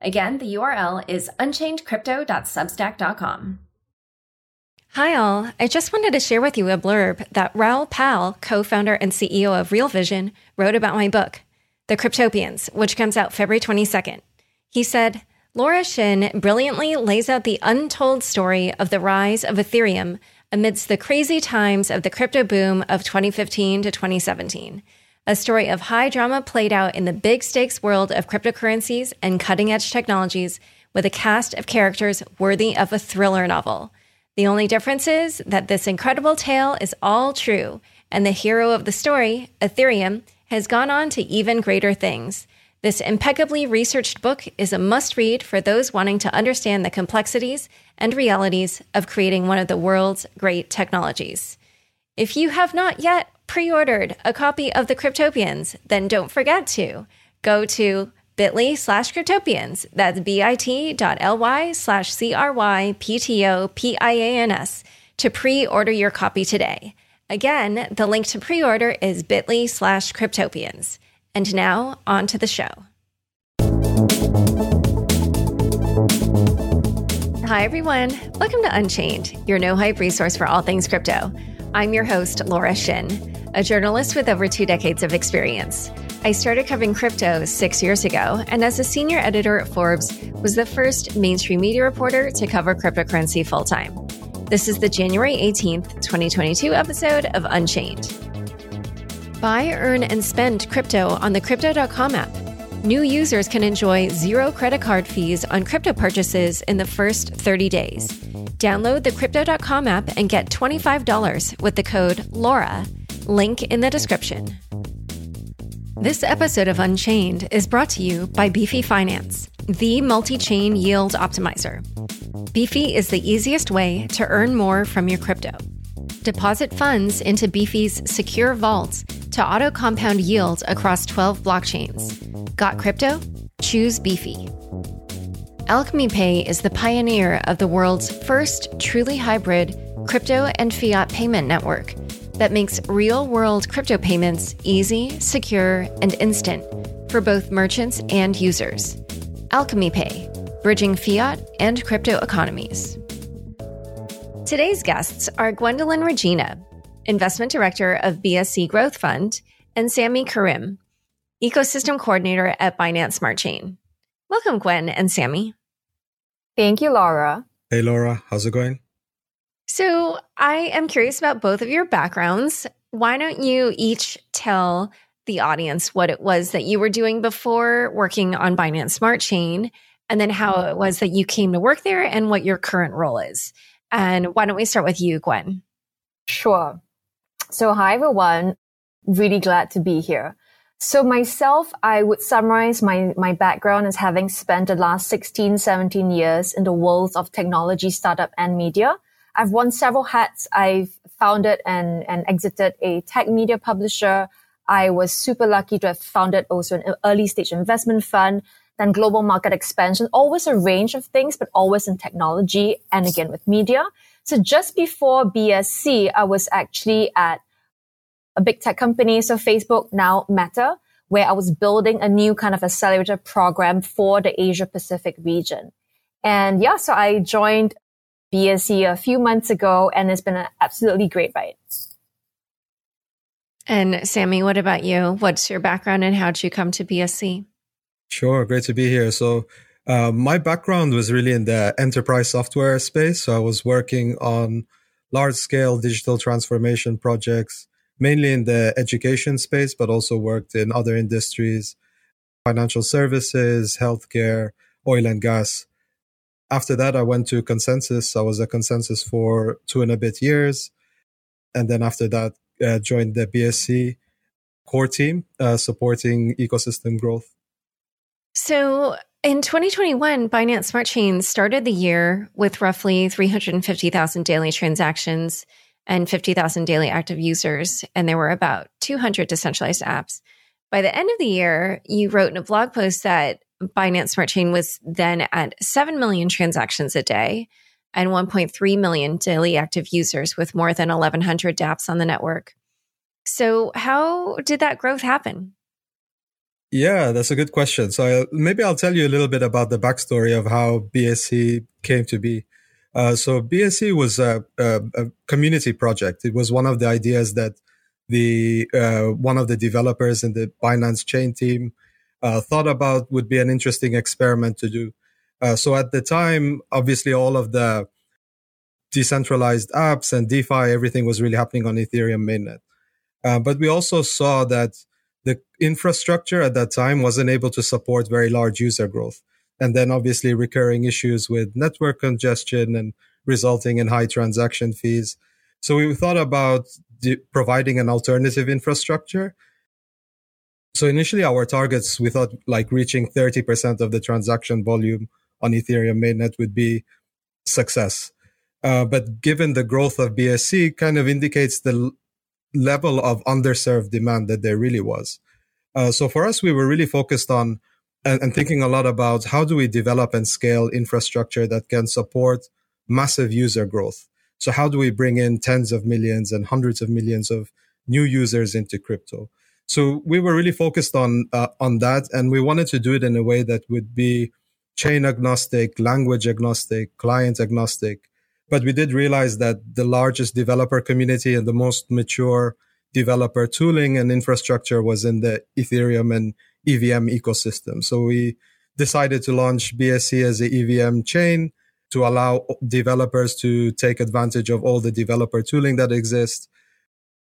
Again, the URL is unchainedcrypto.substack.com. Hi, all. I just wanted to share with you a blurb that Raoul Pal, co founder and CEO of Real Vision, wrote about my book, The Cryptopians, which comes out February 22nd. He said, Laura Shin brilliantly lays out the untold story of the rise of Ethereum amidst the crazy times of the crypto boom of 2015 to 2017 a story of high drama played out in the big stakes world of cryptocurrencies and cutting edge technologies with a cast of characters worthy of a thriller novel. The only difference is that this incredible tale is all true, and the hero of the story, Ethereum, has gone on to even greater things. This impeccably researched book is a must read for those wanting to understand the complexities and realities of creating one of the world's great technologies. If you have not yet pre ordered a copy of the Cryptopians, then don't forget to go to bit.ly slash cryptopians. That's bit.ly slash C R Y P T O P I A N S to pre order your copy today. Again, the link to pre order is bit.ly slash cryptopians. And now, on to the show. Hi, everyone. Welcome to Unchained, your no hype resource for all things crypto. I'm your host, Laura Shin a journalist with over two decades of experience. I started covering crypto six years ago, and as a senior editor at Forbes, was the first mainstream media reporter to cover cryptocurrency full time. This is the January 18th, 2022 episode of Unchained. Buy, earn, and spend crypto on the Crypto.com app. New users can enjoy zero credit card fees on crypto purchases in the first 30 days. Download the Crypto.com app and get $25 with the code LAURA link in the description. This episode of Unchained is brought to you by Beefy Finance, the multi chain yield optimizer. Beefy is the easiest way to earn more from your crypto. Deposit funds into Beefy's secure vaults to auto compound yield across 12 blockchains. Got crypto? Choose Beefy. Alchemy Pay is the pioneer of the world's first truly hybrid crypto and fiat payment network that makes real world crypto payments easy, secure, and instant for both merchants and users. Alchemy Pay, bridging fiat and crypto economies. Today's guests are Gwendolyn Regina, Investment Director of BSC Growth Fund, and Sammy Karim, Ecosystem Coordinator at Binance Smart Chain. Welcome, Gwen and Sammy. Thank you, Laura. Hey, Laura. How's it going? So I am curious about both of your backgrounds. Why don't you each tell the audience what it was that you were doing before working on Binance Smart Chain, and then how it was that you came to work there and what your current role is? And why don't we start with you, Gwen? Sure. So, hi, everyone. Really glad to be here. So myself, I would summarize my, my background as having spent the last 16, 17 years in the worlds of technology, startup, and media. I've worn several hats. I've founded and, and exited a tech media publisher. I was super lucky to have founded also an early stage investment fund, then global market expansion, always a range of things, but always in technology and again with media. So just before BSC, I was actually at a big tech company. So Facebook, now Meta, where I was building a new kind of accelerator program for the Asia Pacific region. And yeah, so I joined BSC a few months ago, and it's been an absolutely great ride. And Sammy, what about you? What's your background and how did you come to BSC? Sure, great to be here. So, uh, my background was really in the enterprise software space. So, I was working on large scale digital transformation projects, mainly in the education space, but also worked in other industries, financial services, healthcare, oil and gas after that, I went to ConsenSys. I was at ConsenSys for two and a bit years. And then after that, uh, joined the BSC core team, uh, supporting ecosystem growth. So In 2021, Binance Smart Chain started the year with roughly 350,000 daily transactions and 50,000 daily active users, and there were about 200 decentralized apps. By the end of the year, you wrote in a blog post that Binance Smart Chain was then at 7 million transactions a day and 1.3 million daily active users with more than 1,100 dApps on the network. So, how did that growth happen? Yeah, that's a good question. So maybe I'll tell you a little bit about the backstory of how BSC came to be. Uh, so BSC was a, a, a, community project. It was one of the ideas that the uh, one of the developers in the Binance chain team uh, thought about would be an interesting experiment to do. Uh, so at the time, obviously, all of the decentralized apps and DeFi, everything was really happening on Ethereum mainnet. Uh, but we also saw that the infrastructure at that time wasn't able to support very large user growth. And then obviously recurring issues with network congestion and resulting in high transaction fees. So we thought about de- providing an alternative infrastructure. So initially our targets, we thought like reaching 30% of the transaction volume on Ethereum mainnet would be success. Uh, but given the growth of BSC kind of indicates the level of underserved demand that there really was. Uh, so for us, we were really focused on and, and, thinking a lot about how do we develop and scale infrastructure that can support massive user growth. So how do we bring in tens of millions and hundreds of millions of new users into crypto? So we were really focused on uh, on that, and we wanted to do it in a way that would be chain agnostic, language agnostic, client agnostic, but we did realize that the largest developer community and the most mature developer tooling and infrastructure was in the Ethereum and EVM ecosystem. So we decided to launch BSC as a EVM chain to allow developers to take advantage of all the developer tooling that exists.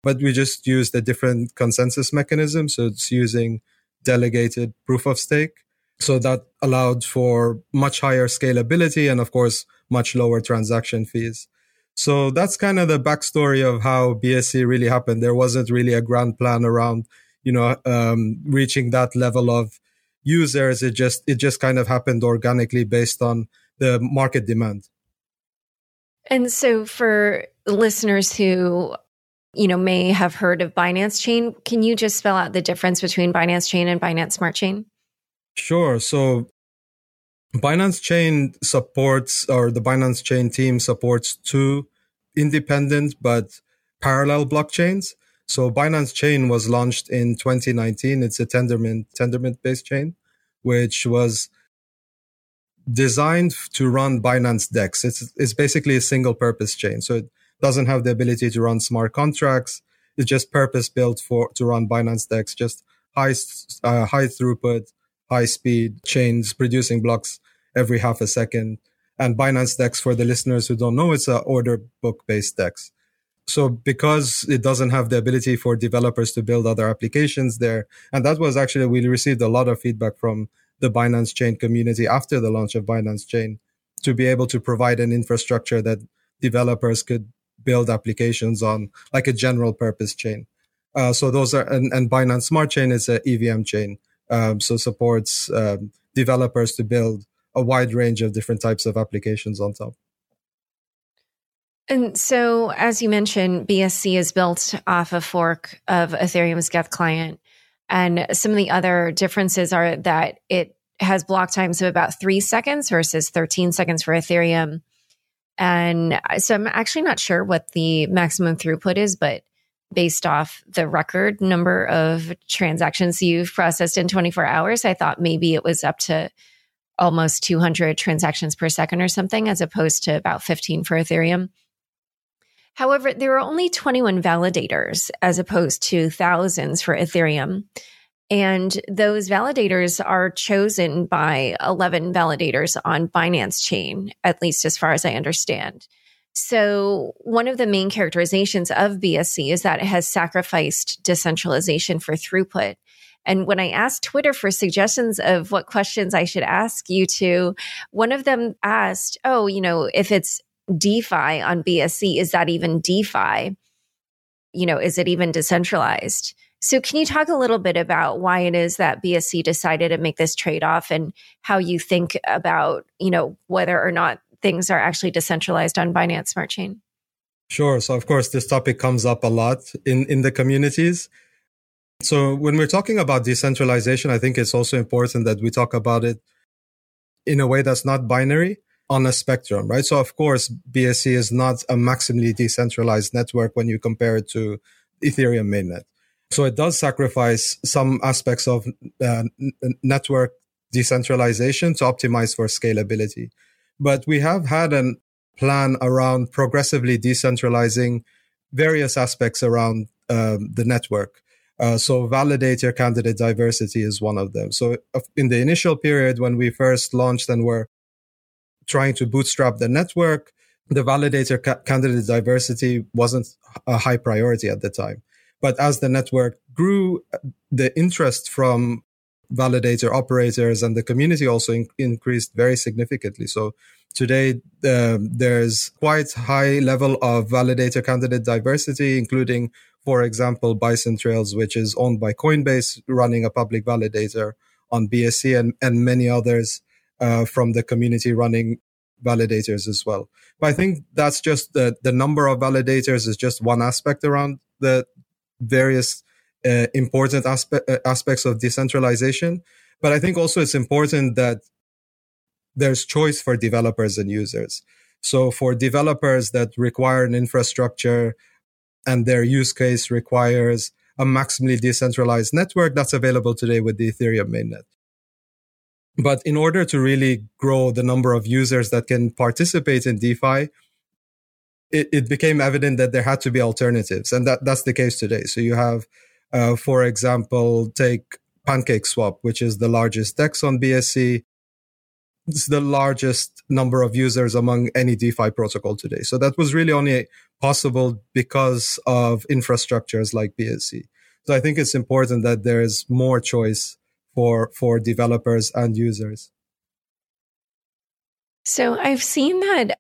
But we just used a different consensus mechanism. So it's using delegated proof of stake. So that allowed for much higher scalability and of course, much lower transaction fees. So that's kind of the backstory of how BSC really happened. There wasn't really a grand plan around, you know, um, reaching that level of users. It just, it just kind of happened organically based on the market demand. And so for listeners who, you know, may have heard of Binance Chain, can you just spell out the difference between Binance Chain and Binance Smart Chain? Sure. So Binance Chain supports, or the Binance Chain team supports two independent but parallel blockchains. So Binance Chain was launched in 2019. It's a Tendermint, Tendermint based chain, which was designed to run Binance DEX. It's, it's basically a single purpose chain. So it doesn't have the ability to run smart contracts. It's just purpose built for, to run Binance DEX, just high, uh, high throughput, high speed chains producing blocks every half a second. And Binance DEX, for the listeners who don't know, it's an order book based DEX. So because it doesn't have the ability for developers to build other applications there, and that was actually, we received a lot of feedback from the Binance Chain community after the launch of Binance Chain to be able to provide an infrastructure that developers could build applications on, like a general purpose chain. Uh, so those are, and, and Binance Smart Chain is an EVM chain um, so supports um, developers to build a wide range of different types of applications on top. And so, as you mentioned, BSC is built off a fork of Ethereum's Geth client. And some of the other differences are that it has block times of about three seconds versus 13 seconds for Ethereum. And so I'm actually not sure what the maximum throughput is, but based off the record number of transactions you've processed in 24 hours. I thought maybe it was up to almost 200 transactions per second or something, as opposed to about 15 for Ethereum. However, there are only 21 validators as opposed to thousands for Ethereum. And those validators are chosen by 11 validators on Binance Chain, at least as far as I understand. So, one of the main characterizations of BSC is that it has sacrificed decentralization for throughput. And when I asked Twitter for suggestions of what questions I should ask you to, one of them asked, Oh, you know, if it's DeFi on BSC, is that even DeFi? You know, is it even decentralized? So, can you talk a little bit about why it is that BSC decided to make this trade off and how you think about, you know, whether or not things are actually decentralized on Binance Smart Chain? Sure. So, of course, this topic comes up a lot in, in the communities. So, when we're talking about decentralization, I think it's also important that we talk about it in a way that's not binary on a spectrum, right? So, of course, BSC is not a maximally decentralized network when you compare it to Ethereum mainnet. So it does sacrifice some aspects of uh, network decentralization to optimize for scalability. But we have had a plan around progressively decentralizing various aspects around um, the network. Uh, so validator candidate diversity is one of them. So in the initial period when we first launched and were trying to bootstrap the network, the validator ca- candidate diversity wasn't a high priority at the time. But as the network grew, the interest from validator operators and the community also in- increased very significantly. So today uh, there's quite high level of validator candidate diversity, including, for example, Bison Trails, which is owned by Coinbase, running a public validator on BSC and, and many others uh, from the community running validators as well. But I think that's just the, the number of validators is just one aspect around the, various uh, important aspe- uh, aspects of decentralization. But I think also it's important that there's choice for developers and users. So for developers that require an infrastructure and their use case requires a maximally decentralized network that's available today with the Ethereum mainnet. But in order to really grow the number of users that can participate in DeFi, it, it became evident that there had to be alternatives. And that, that's the case today. So you have, uh, for example, take Pancake Swap, which is the largest DEX on BSC. It's the largest number of users among any DeFi protocol today. So that was really only possible because of infrastructures like BSC. So I think it's important that there's more choice for, for developers and users. So I've seen that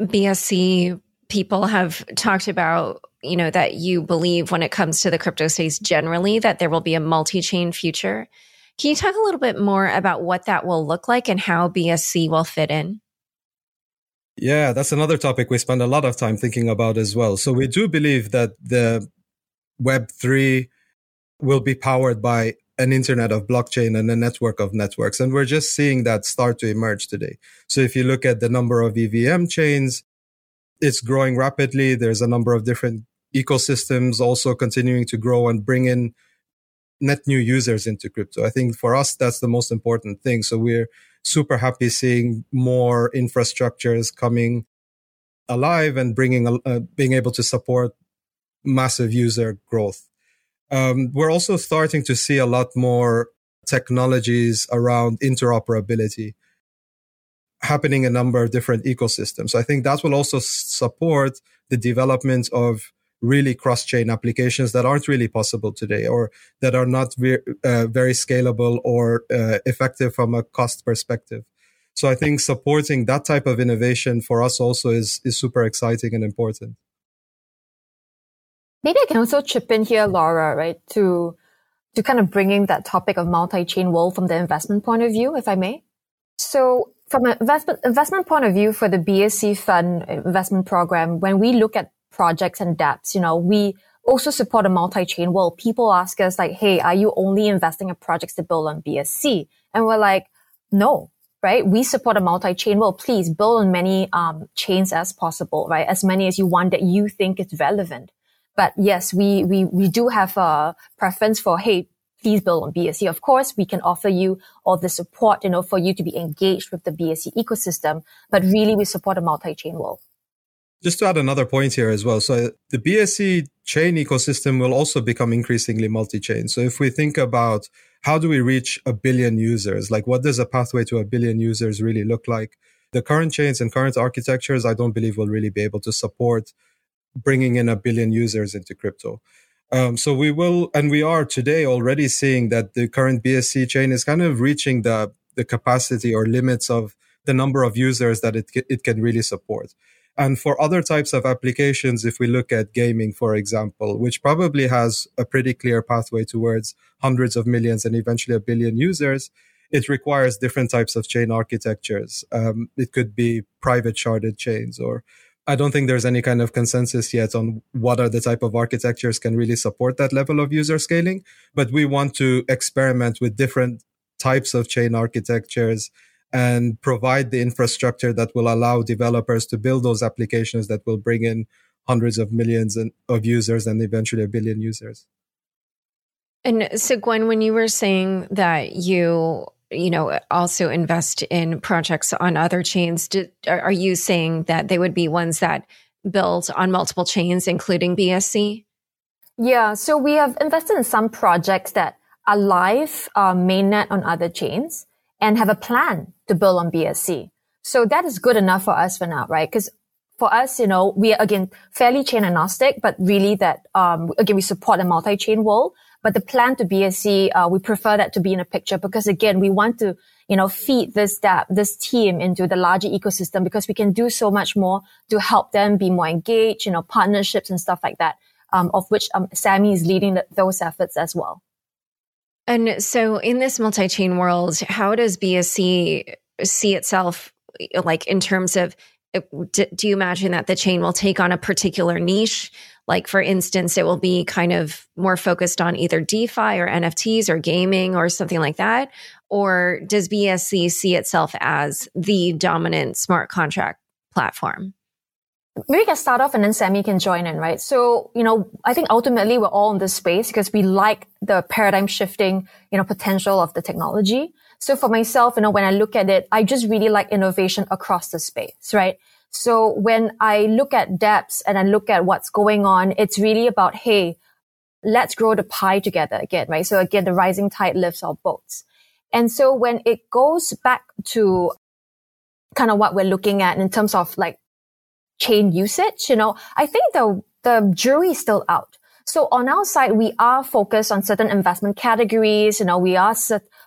BSC people have talked about, you know, that you believe when it comes to the crypto space generally that there will be a multi-chain future. Can you talk a little bit more about what that will look like and how BSC will fit in? Yeah, that's another topic we spend a lot of time thinking about as well. So we do believe that the Web3 will be powered by an internet of blockchain and a network of networks. And we're just seeing that start to emerge today. So if you look at the number of EVM chains, it's growing rapidly. There's a number of different ecosystems also continuing to grow and bring in net new users into crypto. I think for us, that's the most important thing. So we're super happy seeing more infrastructures coming alive and bringing, uh, being able to support massive user growth. Um, we're also starting to see a lot more technologies around interoperability happening in a number of different ecosystems. So I think that will also support the development of really cross-chain applications that aren't really possible today or that are not ve- uh, very scalable or uh, effective from a cost perspective. So I think supporting that type of innovation for us also is, is super exciting and important. Maybe I can also chip in here, Laura, right, to, to kind of bringing that topic of multi-chain world from the investment point of view, if I may. So from an investment, investment point of view for the BSC fund investment program, when we look at projects and dApps, you know, we also support a multi-chain world. People ask us like, Hey, are you only investing in projects to build on BSC? And we're like, no, right? We support a multi-chain world. Please build on many, um, chains as possible, right? As many as you want that you think is relevant. But yes, we, we, we do have a preference for, Hey, please build on BSC. Of course, we can offer you all the support, you know, for you to be engaged with the BSC ecosystem, but really we support a multi-chain world. Just to add another point here as well. So the BSC chain ecosystem will also become increasingly multi-chain. So if we think about how do we reach a billion users? Like what does a pathway to a billion users really look like? The current chains and current architectures, I don't believe will really be able to support bringing in a billion users into crypto. Um, so we will, and we are today already seeing that the current BSC chain is kind of reaching the the capacity or limits of the number of users that it it can really support. And for other types of applications, if we look at gaming, for example, which probably has a pretty clear pathway towards hundreds of millions and eventually a billion users, it requires different types of chain architectures. Um, it could be private sharded chains or I don't think there's any kind of consensus yet on what are the type of architectures can really support that level of user scaling. But we want to experiment with different types of chain architectures and provide the infrastructure that will allow developers to build those applications that will bring in hundreds of millions of users and eventually a billion users. And so, Gwen, when you were saying that you you know also invest in projects on other chains. Do, are you saying that they would be ones that build on multiple chains including bsc yeah so we have invested in some projects that are live uh, mainnet on other chains and have a plan to build on bsc so that is good enough for us for now right? Because for us, you know, we are again fairly chain agnostic, but really that, um, again, we support a multi-chain world. But the plan to BSC, uh, we prefer that to be in a picture because again, we want to, you know, feed this that, this team into the larger ecosystem because we can do so much more to help them be more engaged, you know, partnerships and stuff like that. Um, of which um, Sammy is leading the, those efforts as well. And so, in this multi-chain world, how does BSC see itself, like in terms of? Do you imagine that the chain will take on a particular niche? Like, for instance, it will be kind of more focused on either DeFi or NFTs or gaming or something like that? Or does BSC see itself as the dominant smart contract platform? Maybe can start off and then Sammy can join in, right? So, you know, I think ultimately we're all in this space because we like the paradigm shifting, you know, potential of the technology. So for myself, you know, when I look at it, I just really like innovation across the space, right? So when I look at dApps and I look at what's going on, it's really about, hey, let's grow the pie together again, right? So again, the rising tide lifts all boats. And so when it goes back to kind of what we're looking at in terms of like chain usage, you know, I think the, the jury is still out. So on our side, we are focused on certain investment categories. You know, we are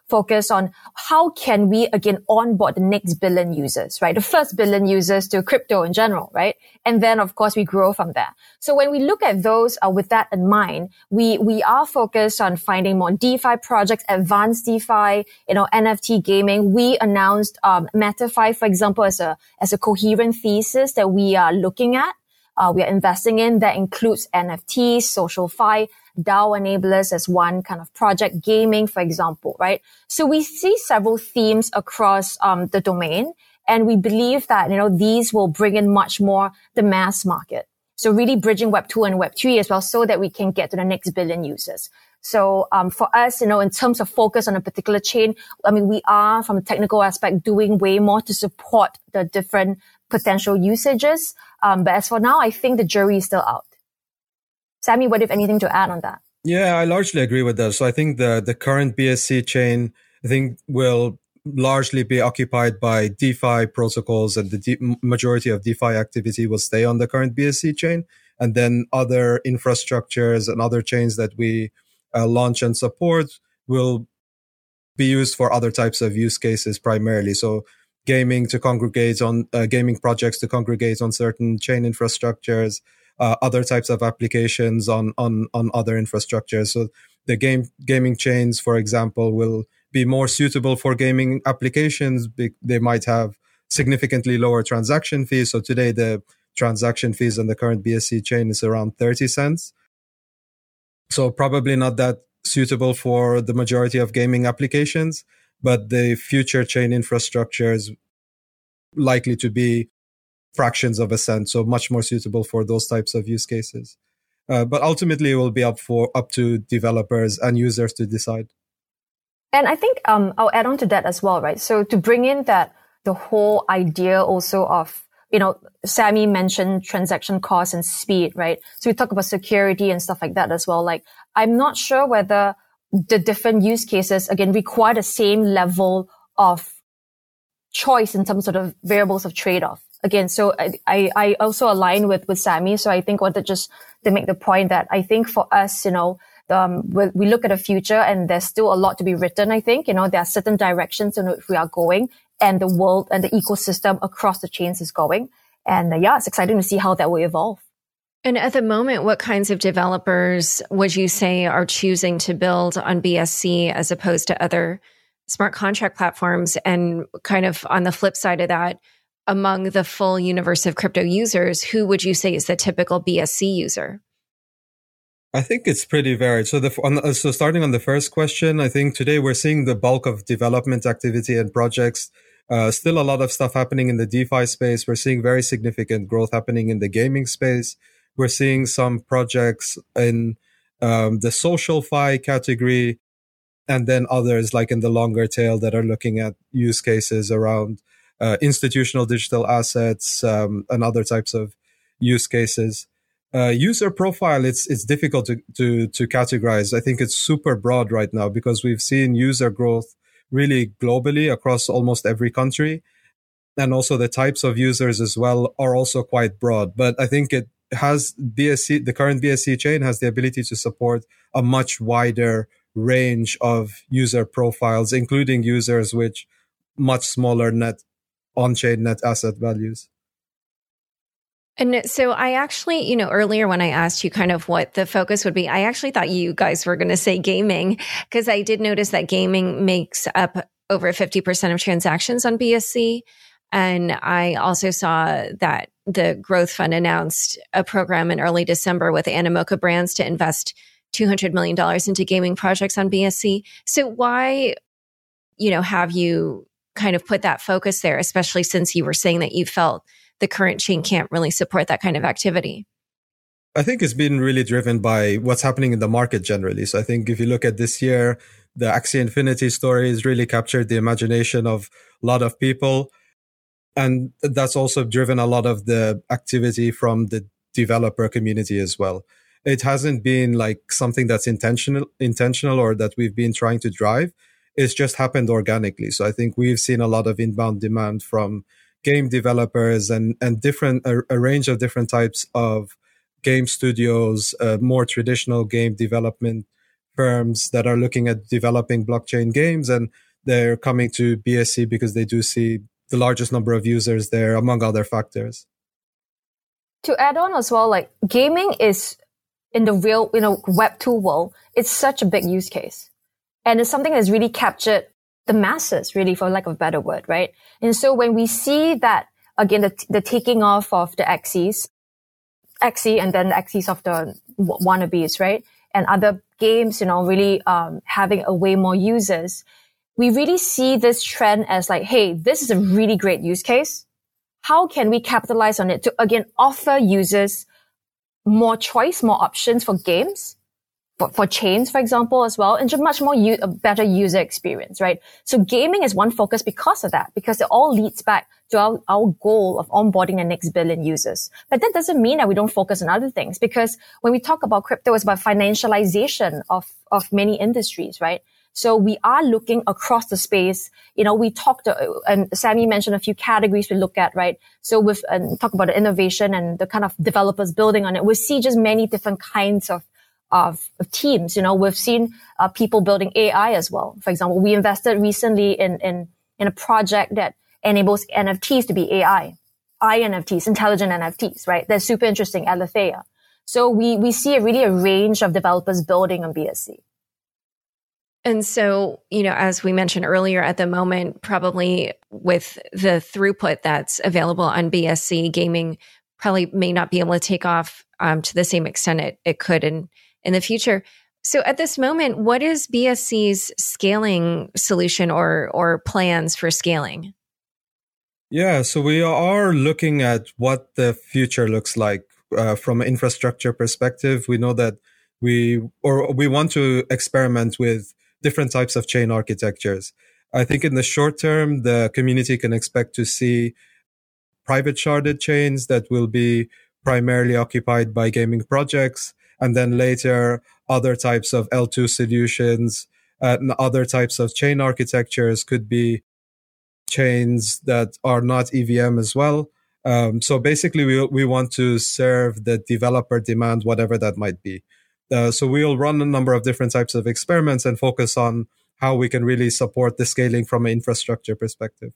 focus on how can we again onboard the next billion users, right? The first billion users to crypto in general, right? And then of course we grow from there. So when we look at those uh, with that in mind, we, we are focused on finding more DeFi projects, advanced DeFi, you know, NFT gaming. We announced, um, MetaFi, for example, as a, as a coherent thesis that we are looking at. Uh, we are investing in that includes NFTs, social fi, DAO enablers as one kind of project, gaming, for example, right? So we see several themes across um, the domain, and we believe that you know these will bring in much more the mass market. So really bridging Web two and Web three as well, so that we can get to the next billion users. So um, for us, you know, in terms of focus on a particular chain, I mean, we are from a technical aspect doing way more to support the different potential usages. Um, but as for now, I think the jury is still out. Sammy, what if anything to add on that? Yeah, I largely agree with that. So I think the the current BSC chain, I think, will largely be occupied by DeFi protocols, and the de- majority of DeFi activity will stay on the current BSC chain. And then other infrastructures and other chains that we uh, launch and support will be used for other types of use cases primarily. So gaming to congregate on uh, gaming projects to congregate on certain chain infrastructures, uh, other types of applications on on on other infrastructures. So the game gaming chains, for example, will be more suitable for gaming applications. They might have significantly lower transaction fees. So today the transaction fees on the current BSC chain is around 30 cents. So probably not that suitable for the majority of gaming applications, but the future chain infrastructure is likely to be fractions of a cent, so much more suitable for those types of use cases. Uh, but ultimately, it will be up for up to developers and users to decide. And I think um, I'll add on to that as well, right? So to bring in that the whole idea also of you know, Sammy mentioned transaction costs and speed, right? So we talk about security and stuff like that as well. Like, I'm not sure whether the different use cases again require the same level of choice in terms of the variables of trade-off again, so I, I also align with, with Sammy. So I think wanted just to make the point that I think for us, you know, um, we look at the future and there's still a lot to be written. I think, you know, there are certain directions in which we are going and the world and the ecosystem across the chains is going. And uh, yeah, it's exciting to see how that will evolve. And at the moment, what kinds of developers would you say are choosing to build on BSC as opposed to other smart contract platforms? And kind of on the flip side of that, among the full universe of crypto users, who would you say is the typical BSC user? I think it's pretty varied. So, the, on, so starting on the first question, I think today we're seeing the bulk of development activity and projects. Uh, still a lot of stuff happening in the DeFi space. We're seeing very significant growth happening in the gaming space. We're seeing some projects in um, the social fi category, and then others like in the longer tail that are looking at use cases around uh, institutional digital assets um, and other types of use cases. Uh, user profile, it's it's difficult to, to to categorize. I think it's super broad right now because we've seen user growth really globally across almost every country, and also the types of users as well are also quite broad. But I think it has BSC, the current BSC chain has the ability to support a much wider range of user profiles, including users which much smaller net on-chain net asset values. And so I actually, you know, earlier when I asked you kind of what the focus would be, I actually thought you guys were going to say gaming because I did notice that gaming makes up over 50% of transactions on BSC. And I also saw that the Growth Fund announced a program in early December with Animoca Brands to invest $200 million into gaming projects on BSC. So why, you know, have you kind of put that focus there, especially since you were saying that you felt the current chain can't really support that kind of activity? I think it's been really driven by what's happening in the market generally. So I think if you look at this year, the Axie Infinity story has really captured the imagination of a lot of people. And that's also driven a lot of the activity from the developer community as well. It hasn't been like something that's intentional, intentional or that we've been trying to drive it's just happened organically. So I think we've seen a lot of inbound demand from game developers and, and different, a, a range of different types of game studios, uh, more traditional game development firms that are looking at developing blockchain games. And they're coming to BSC because they do see the largest number of users there, among other factors. To add on as well, like gaming is in the real, you know, web two world, it's such a big use case. And it's something that's really captured the masses, really, for lack of a better word, right? And so when we see that, again, the, the taking off of the Axies, Axie and then the Axies of the wannabes, right? And other games, you know, really um, having a way more users, we really see this trend as like, hey, this is a really great use case. How can we capitalize on it to again offer users more choice, more options for games for, for chains, for example, as well, and just much more u- a better user experience, right? So gaming is one focus because of that, because it all leads back to our, our goal of onboarding the next billion users. But that doesn't mean that we don't focus on other things, because when we talk about crypto, it's about financialization of, of many industries, right? So we are looking across the space. You know, we talked, uh, and Sammy mentioned a few categories we look at, right? So with, and talk about the innovation and the kind of developers building on it. We see just many different kinds of of, of teams. You know, we've seen uh, people building AI as well. For example, we invested recently in, in, in a project that enables NFTs to be AI, INFTs, intelligent NFTs, right? They're super interesting at Lethea. So we, we see a really a range of developers building on BSC. And so, you know, as we mentioned earlier, at the moment, probably with the throughput that's available on BSC, gaming probably may not be able to take off um, to the same extent it, it could in in the future. So at this moment, what is BSC's scaling solution or or plans for scaling? Yeah, so we are looking at what the future looks like uh, from an infrastructure perspective. We know that we or we want to experiment with different types of chain architectures. I think in the short term, the community can expect to see private sharded chains that will be primarily occupied by gaming projects and then later other types of L2 solutions and other types of chain architectures could be chains that are not EVM as well. Um, so basically, we we want to serve the developer demand, whatever that might be. Uh, so we'll run a number of different types of experiments and focus on how we can really support the scaling from an infrastructure perspective.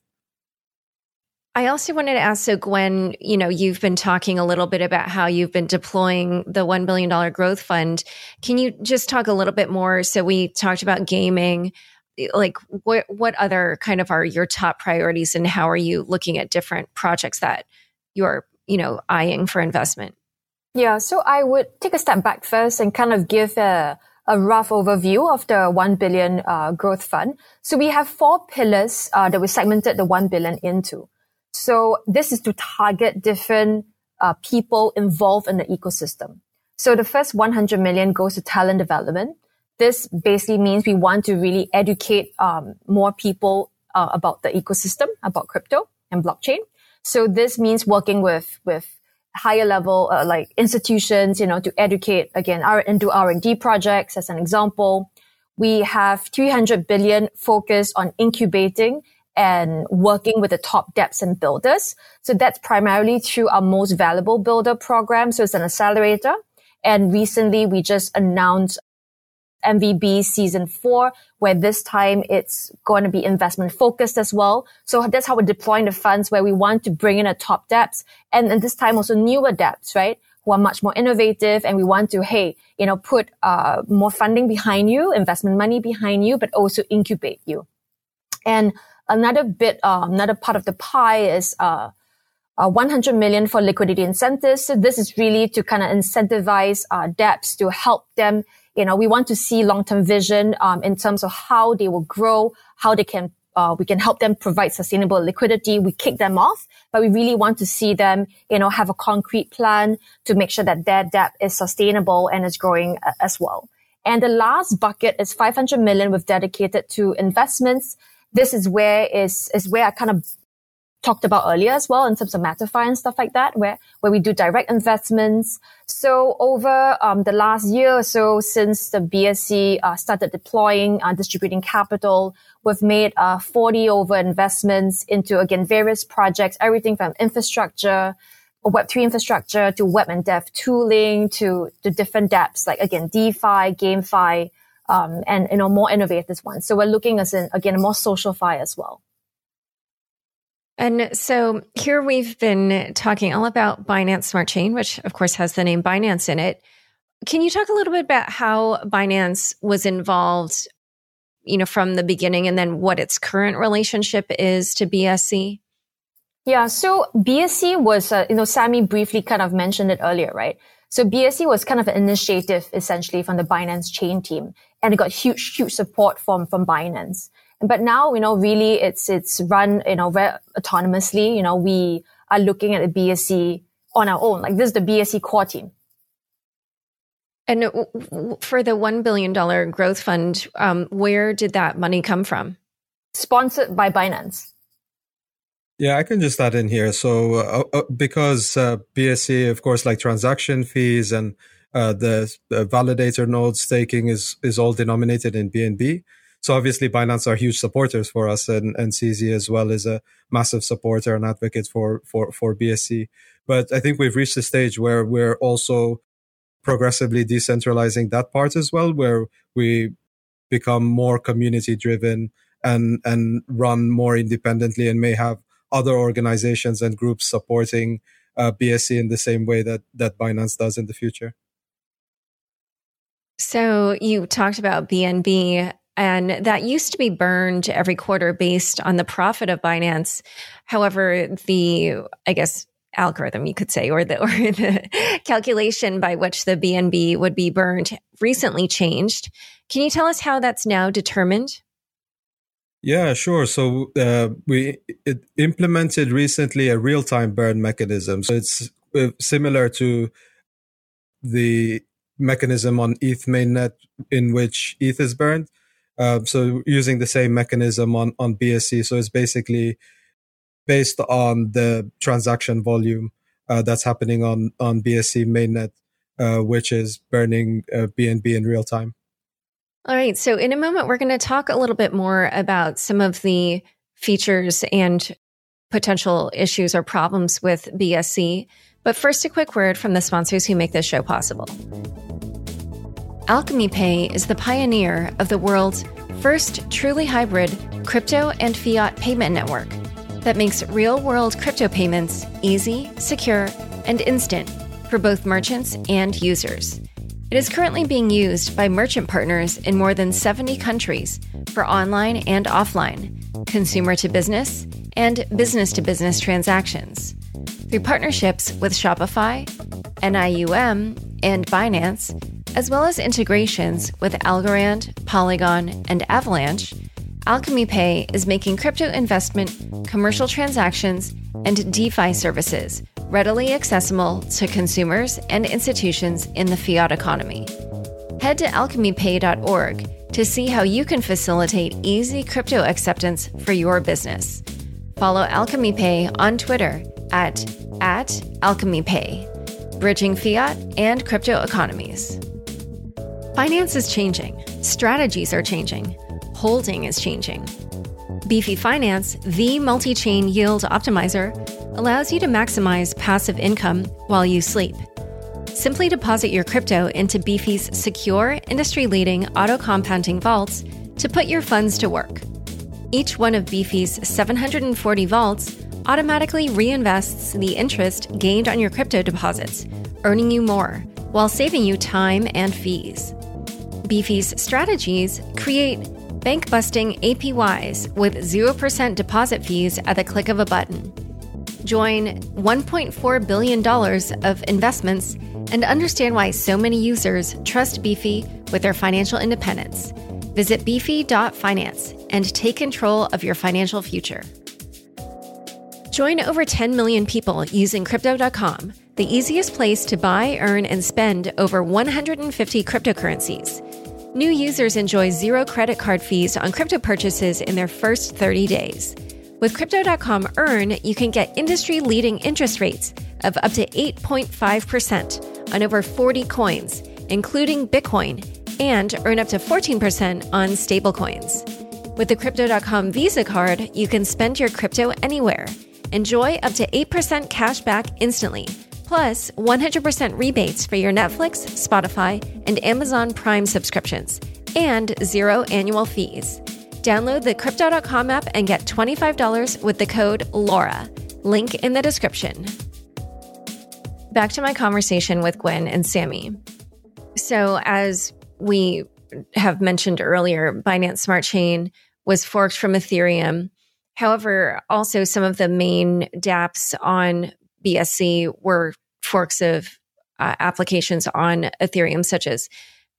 I also wanted to ask so Gwen, you know, you've been talking a little bit about how you've been deploying the $1 billion growth fund. Can you just talk a little bit more? So we talked about gaming. Like what what other kind of are your top priorities and how are you looking at different projects that you're, you know, eyeing for investment? Yeah, so I would take a step back first and kind of give a, a rough overview of the 1 billion uh, growth fund. So we have four pillars uh, that we segmented the 1 billion into. So this is to target different uh, people involved in the ecosystem. So the first 100 million goes to talent development. This basically means we want to really educate um, more people uh, about the ecosystem, about crypto and blockchain. So this means working with with higher level uh, like institutions, you know, to educate again our into R and D projects. As an example, we have 300 billion focused on incubating and working with the top dApps and builders. So that's primarily through our most valuable builder program. So it's an accelerator. And recently we just announced MVB season four, where this time it's going to be investment focused as well. So that's how we're deploying the funds where we want to bring in a top dApps and, and this time also newer dApps, right? Who are much more innovative and we want to, hey, you know, put, uh, more funding behind you, investment money behind you, but also incubate you. And another bit, uh, another part of the pie is, uh, uh, 100 million for liquidity incentives. So this is really to kind of incentivize uh, dApps to help them you know, we want to see long-term vision um, in terms of how they will grow, how they can uh, we can help them provide sustainable liquidity. We kick them off, but we really want to see them, you know, have a concrete plan to make sure that their dApp is sustainable and is growing uh, as well. And the last bucket is 500 million we've dedicated to investments. This is where is, is where I kind of talked about earlier as well in terms of MetaFi and stuff like that, where, where we do direct investments. So over um, the last year or so, since the BSC uh, started deploying, uh, distributing capital, we've made uh, 40 over investments into, again, various projects, everything from infrastructure, Web3 infrastructure to web and dev tooling to the different dApps, like again, DeFi, GameFi, um, and, you know, more innovative ones. So we're looking as in, again, a more social fi as well. And so here we've been talking all about Binance Smart Chain, which of course has the name Binance in it. Can you talk a little bit about how Binance was involved, you know, from the beginning and then what its current relationship is to BSC? Yeah, so BSC was, uh, you know, Sammy briefly kind of mentioned it earlier, right? So BSC was kind of an initiative essentially from the Binance chain team and it got huge, huge support from, from Binance. But now, you know, really it's, it's run, you know, very autonomously. You know, we are looking at the BSC on our own. Like this is the BSC core team. And for the $1 billion growth fund, um, where did that money come from? Sponsored by Binance. Yeah, I can just add in here. So, uh, uh, because uh, BSC, of course, like transaction fees and uh, the, the, validator node staking is is all denominated in BNB. So obviously Binance are huge supporters for us and, and CZ as well is a massive supporter and advocate for, for, for BSC. But I think we've reached a stage where we're also progressively decentralizing that part as well, where we become more community driven and, and run more independently and may have other organizations and groups supporting uh, BSC in the same way that, that Binance does in the future. So you talked about BNB and that used to be burned every quarter based on the profit of Binance. However, the, I guess, algorithm you could say or the or the calculation by which the BNB would be burned recently changed. Can you tell us how that's now determined? Yeah, sure. So uh, we implemented recently a real-time burn mechanism. So it's uh, similar to the mechanism on ETH mainnet in which ETH is burned. Uh, so using the same mechanism on, on BSC. So it's basically based on the transaction volume uh, that's happening on, on BSC mainnet, uh, which is burning BNB uh, in real time. All right. So in a moment, we're going to talk a little bit more about some of the features and potential issues or problems with BSC. But first, a quick word from the sponsors who make this show possible. Alchemy Pay is the pioneer of the world's first truly hybrid crypto and fiat payment network. that makes real world crypto payments easy, secure, and instant for both merchants and users. It is currently being used by merchant partners in more than 70 countries for online and offline, consumer to business, and business to business transactions. Through partnerships with Shopify, NIUM, and Binance, as well as integrations with Algorand, Polygon, and Avalanche, Alchemy Pay is making crypto investment, commercial transactions, and DeFi services readily accessible to consumers and institutions in the fiat economy. Head to alchemypay.org to see how you can facilitate easy crypto acceptance for your business. Follow Alchemy Pay on Twitter at, at AlchemyPay, bridging fiat and crypto economies. Finance is changing, strategies are changing, holding is changing. Beefy Finance, the multi chain yield optimizer, allows you to maximize passive income while you sleep. Simply deposit your crypto into Beefy's secure, industry leading auto compounding vaults to put your funds to work. Each one of Beefy's 740 vaults automatically reinvests the interest gained on your crypto deposits, earning you more while saving you time and fees. Beefy's strategies create bank busting APYs with 0% deposit fees at the click of a button. Join $1.4 billion of investments and understand why so many users trust Beefy with their financial independence. Visit beefy.finance and take control of your financial future. Join over 10 million people using Crypto.com, the easiest place to buy, earn, and spend over 150 cryptocurrencies. New users enjoy zero credit card fees on crypto purchases in their first 30 days. With Crypto.com Earn, you can get industry leading interest rates of up to 8.5% on over 40 coins, including Bitcoin, and earn up to 14% on stablecoins. With the Crypto.com Visa card, you can spend your crypto anywhere. Enjoy up to 8% cash back instantly, plus 100% rebates for your Netflix, Spotify, and Amazon Prime subscriptions, and zero annual fees. Download the Crypto.com app and get $25 with the code LAURA. Link in the description. Back to my conversation with Gwen and Sammy. So, as we have mentioned earlier, Binance Smart Chain was forked from Ethereum. However, also some of the main dApps on BSC were forks of uh, applications on Ethereum, such as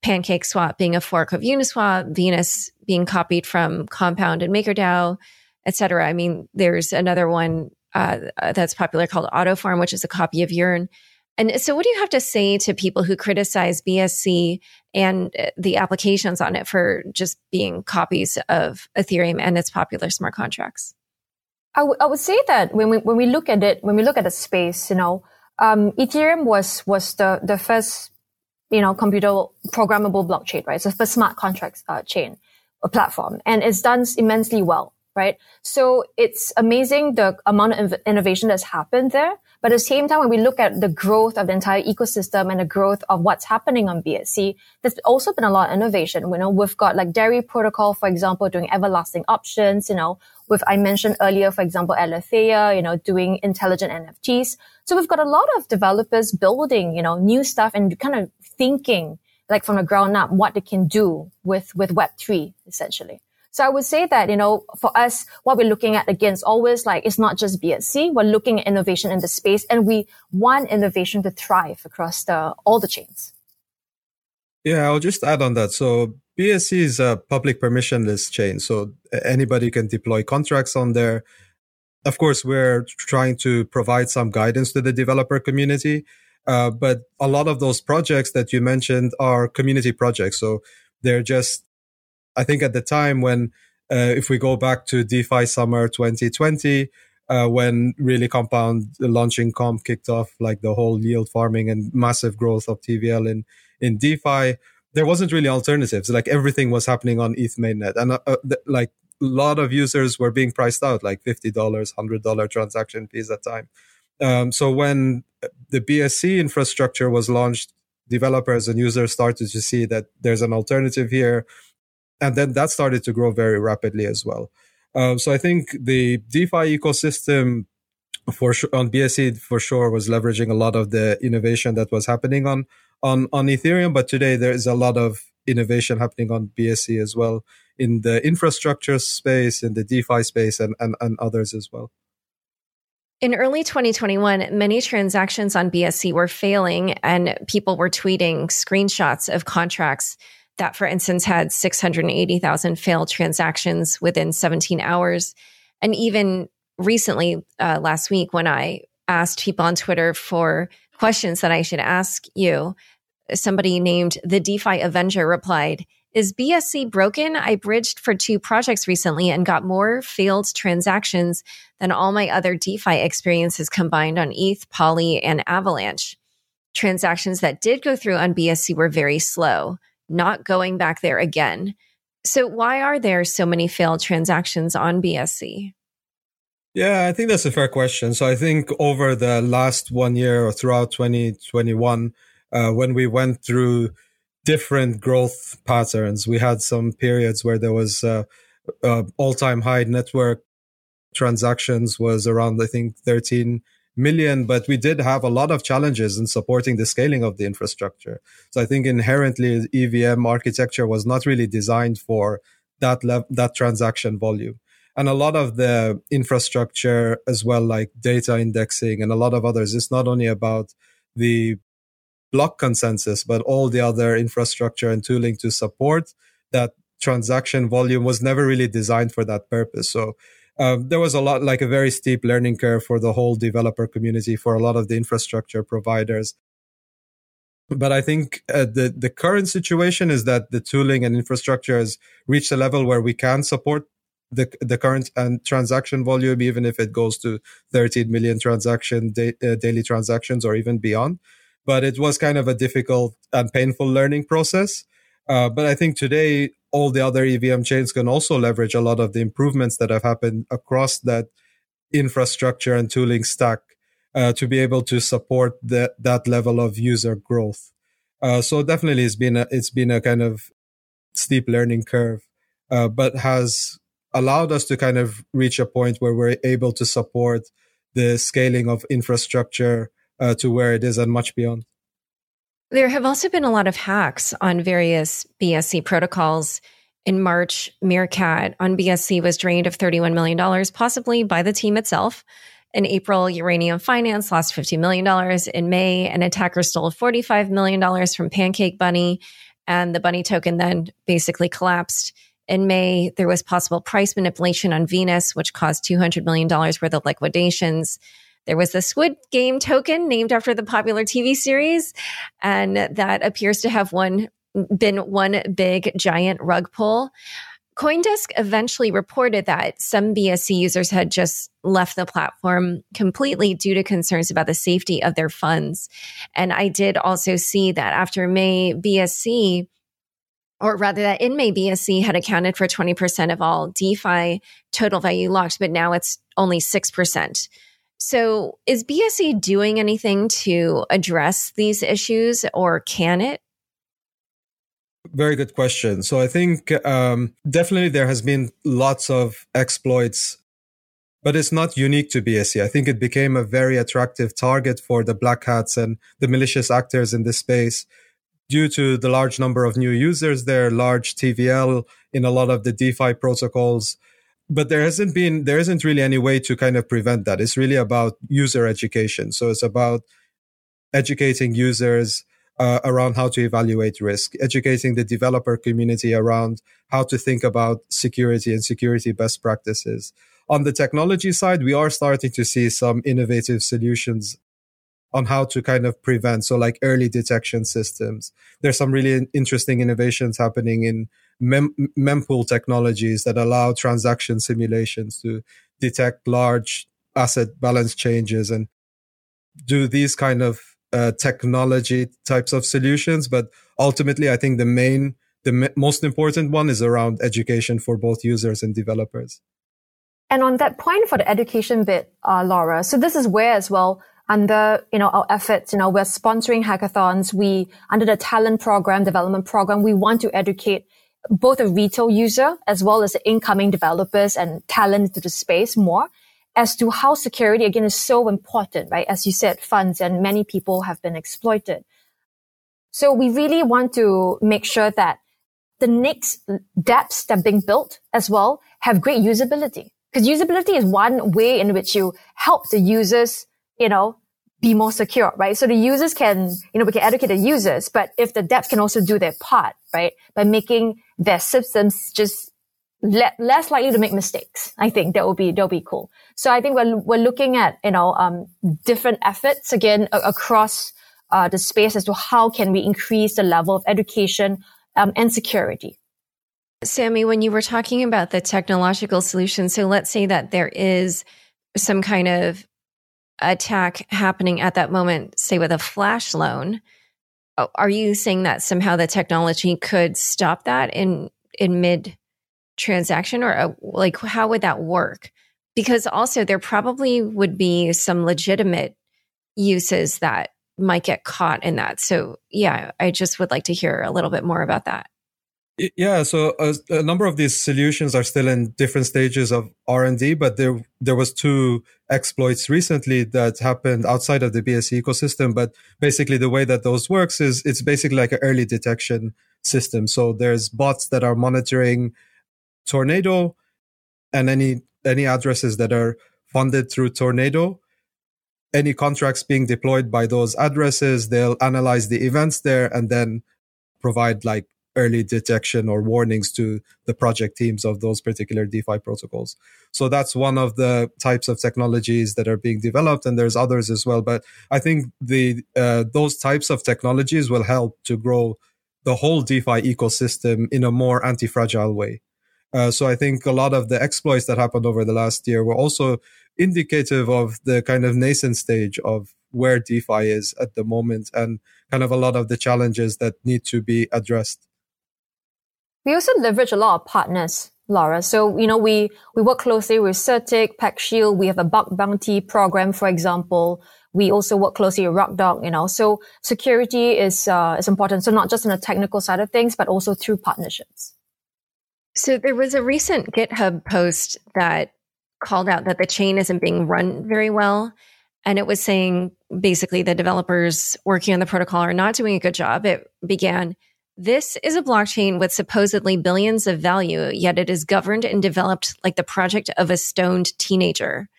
Pancake Swap being a fork of Uniswap, Venus being copied from Compound and MakerDAO, etc. I mean, there's another one uh, that's popular called Autofarm, which is a copy of Yearn. And so, what do you have to say to people who criticize BSC and uh, the applications on it for just being copies of Ethereum and its popular smart contracts? I, w- I would say that when we when we look at it, when we look at the space, you know, um, Ethereum was was the the first you know, computer programmable blockchain, right? So for smart contracts uh, chain or platform, and it's done immensely well, right? So it's amazing the amount of innovation that's happened there. But at the same time, when we look at the growth of the entire ecosystem and the growth of what's happening on BSC, there's also been a lot of innovation. You know, we've got like Deri Protocol, for example, doing everlasting options, you know, with, I mentioned earlier, for example, Alethea, you know, doing intelligent NFTs. So we've got a lot of developers building, you know, new stuff and kind of thinking like from the ground up what they can do with, with Web3 essentially. So I would say that, you know, for us, what we're looking at again is always like, it's not just BSC. We're looking at innovation in the space and we want innovation to thrive across the, all the chains. Yeah, I'll just add on that. So BSC is a public permissionless chain. So anybody can deploy contracts on there. Of course, we're trying to provide some guidance to the developer community. Uh, but a lot of those projects that you mentioned are community projects. So they're just, I think at the time when, uh, if we go back to DeFi summer 2020, uh, when really compound launching comp kicked off, like the whole yield farming and massive growth of TVL in, in DeFi, there wasn't really alternatives. Like everything was happening on ETH mainnet. And uh, uh th- like a lot of users were being priced out, like $50, $100 transaction fees at time. Um, so when the BSC infrastructure was launched, developers and users started to see that there's an alternative here. And then that started to grow very rapidly as well. Uh, so I think the DeFi ecosystem for sure on BSC for sure was leveraging a lot of the innovation that was happening on on on Ethereum, but today there is a lot of innovation happening on BSC as well in the infrastructure space, in the DeFi space, and and, and others as well. In early 2021, many transactions on BSC were failing, and people were tweeting screenshots of contracts that, for instance, had 680,000 failed transactions within 17 hours. And even recently, uh, last week, when I asked people on Twitter for questions that I should ask you, somebody named the DeFi Avenger replied, is BSC broken? I bridged for two projects recently and got more failed transactions than all my other DeFi experiences combined on ETH, Poly, and Avalanche. Transactions that did go through on BSC were very slow, not going back there again. So, why are there so many failed transactions on BSC? Yeah, I think that's a fair question. So, I think over the last one year or throughout 2021, uh, when we went through different growth patterns. We had some periods where there was uh, uh, all-time high network transactions was around, I think, 13 million, but we did have a lot of challenges in supporting the scaling of the infrastructure. So I think inherently EVM architecture was not really designed for that that transaction volume. And a lot of the infrastructure as well, like data indexing and a lot of others, it's not only about the block consensus, but all the other infrastructure and tooling to support that transaction volume was never really designed for that purpose. So um, there was a lot, like a very steep learning curve for the whole developer community, for a lot of the infrastructure providers. But I think uh, the the current situation is that the tooling and infrastructure has reached a level where we can support the the current and transaction volume, even if it goes to 13 million transaction da- uh, daily transactions or even beyond but it was kind of a difficult and painful learning process. Uh, but I think today all the other EVM chains can also leverage a lot of the improvements that have happened across that infrastructure and tooling stack uh, to be able to support that that level of user growth. Uh, so definitely, it's been a, it's been a kind of steep learning curve, uh, but has allowed us to kind of reach a point where we're able to support the scaling of infrastructure uh, to where it is and much beyond. There have also been a lot of hacks on various BSC protocols. In March, Meerkat on BSC was drained of $31 million, possibly by the team itself. In April, Uranium Finance lost $50 million. In May, an attacker stole $45 million from Pancake Bunny, and the Bunny token then basically collapsed. In May, there was possible price manipulation on Venus, which caused $200 million worth of liquidations. There was the Squid Game token named after the popular TV series, and that appears to have one been one big giant rug pull. Coindesk eventually reported that some BSC users had just left the platform completely due to concerns about the safety of their funds. And I did also see that after May, BSC, or rather that in May, BSC had accounted for 20% of all DeFi total value locked, but now it's only 6%. So, is BSC doing anything to address these issues or can it? Very good question. So, I think um, definitely there has been lots of exploits, but it's not unique to BSC. I think it became a very attractive target for the black hats and the malicious actors in this space due to the large number of new users there, large TVL in a lot of the DeFi protocols but there hasn't been there isn't really any way to kind of prevent that. It's really about user education. So it's about educating users uh, around how to evaluate risk educating the developer community around how to think about security and security best practices. On the technology side we are starting to see some innovative solutions on how to kind of prevent so like early detection systems. There's some really interesting innovations happening in mem- mempool technologies that allow transaction simulations to detect large asset balance changes and do these kind of uh, technology types of solutions. But ultimately, I think the main, the m- most important one is around education for both users and developers. And on that point for the education bit, uh, Laura, so this is where as well, under, you know, our efforts, you know, we're sponsoring hackathons. We, under the talent program, development program, we want to educate both a retail user as well as the incoming developers and talent to the space more as to how security again is so important, right? As you said, funds and many people have been exploited. So we really want to make sure that the next dApps that are being built as well have great usability. Because usability is one way in which you help the users, you know, be more secure, right? So the users can, you know, we can educate the users, but if the devs can also do their part, right, by making their systems just le- less likely to make mistakes. I think that will be, that will be cool. So I think we're, we're looking at, you know, um, different efforts again a- across, uh, the space as to how can we increase the level of education, um, and security. Sammy, when you were talking about the technological solution, so let's say that there is some kind of attack happening at that moment, say with a flash loan, are you saying that somehow the technology could stop that in in mid transaction or uh, like how would that work? Because also there probably would be some legitimate uses that might get caught in that. So yeah, I just would like to hear a little bit more about that. Yeah, so a, a, number of these solutions are still in different stages of R and D, but there there was two exploits recently that happened outside of the BSC ecosystem. But basically, the way that those works is it's basically like an early detection system. So there's bots that are monitoring Tornado and any any addresses that are funded through Tornado. Any contracts being deployed by those addresses, they'll analyze the events there and then provide like early detection or warnings to the project teams of those particular DeFi protocols. So that's one of the types of technologies that are being developed, and there's others as well. But I think the uh, those types of technologies will help to grow the whole DeFi ecosystem in a more anti-fragile way. Uh, so I think a lot of the exploits that happened over the last year were also indicative of the kind of nascent stage of where DeFi is at the moment and kind of a lot of the challenges that need to be addressed. We also leverage a lot of partners, Laura. So, you know, we, we work closely with CertiK, PeckShield. We have a bug bounty program, for example. We also work closely with RugDoc, you know. So security is, uh, is important. So not just on the technical side of things, but also through partnerships. So there was a recent GitHub post that called out that the chain isn't being run very well. And it was saying basically the developers working on the protocol are not doing a good job. It began, this is a blockchain with supposedly billions of value, yet it is governed and developed like the project of a stoned teenager.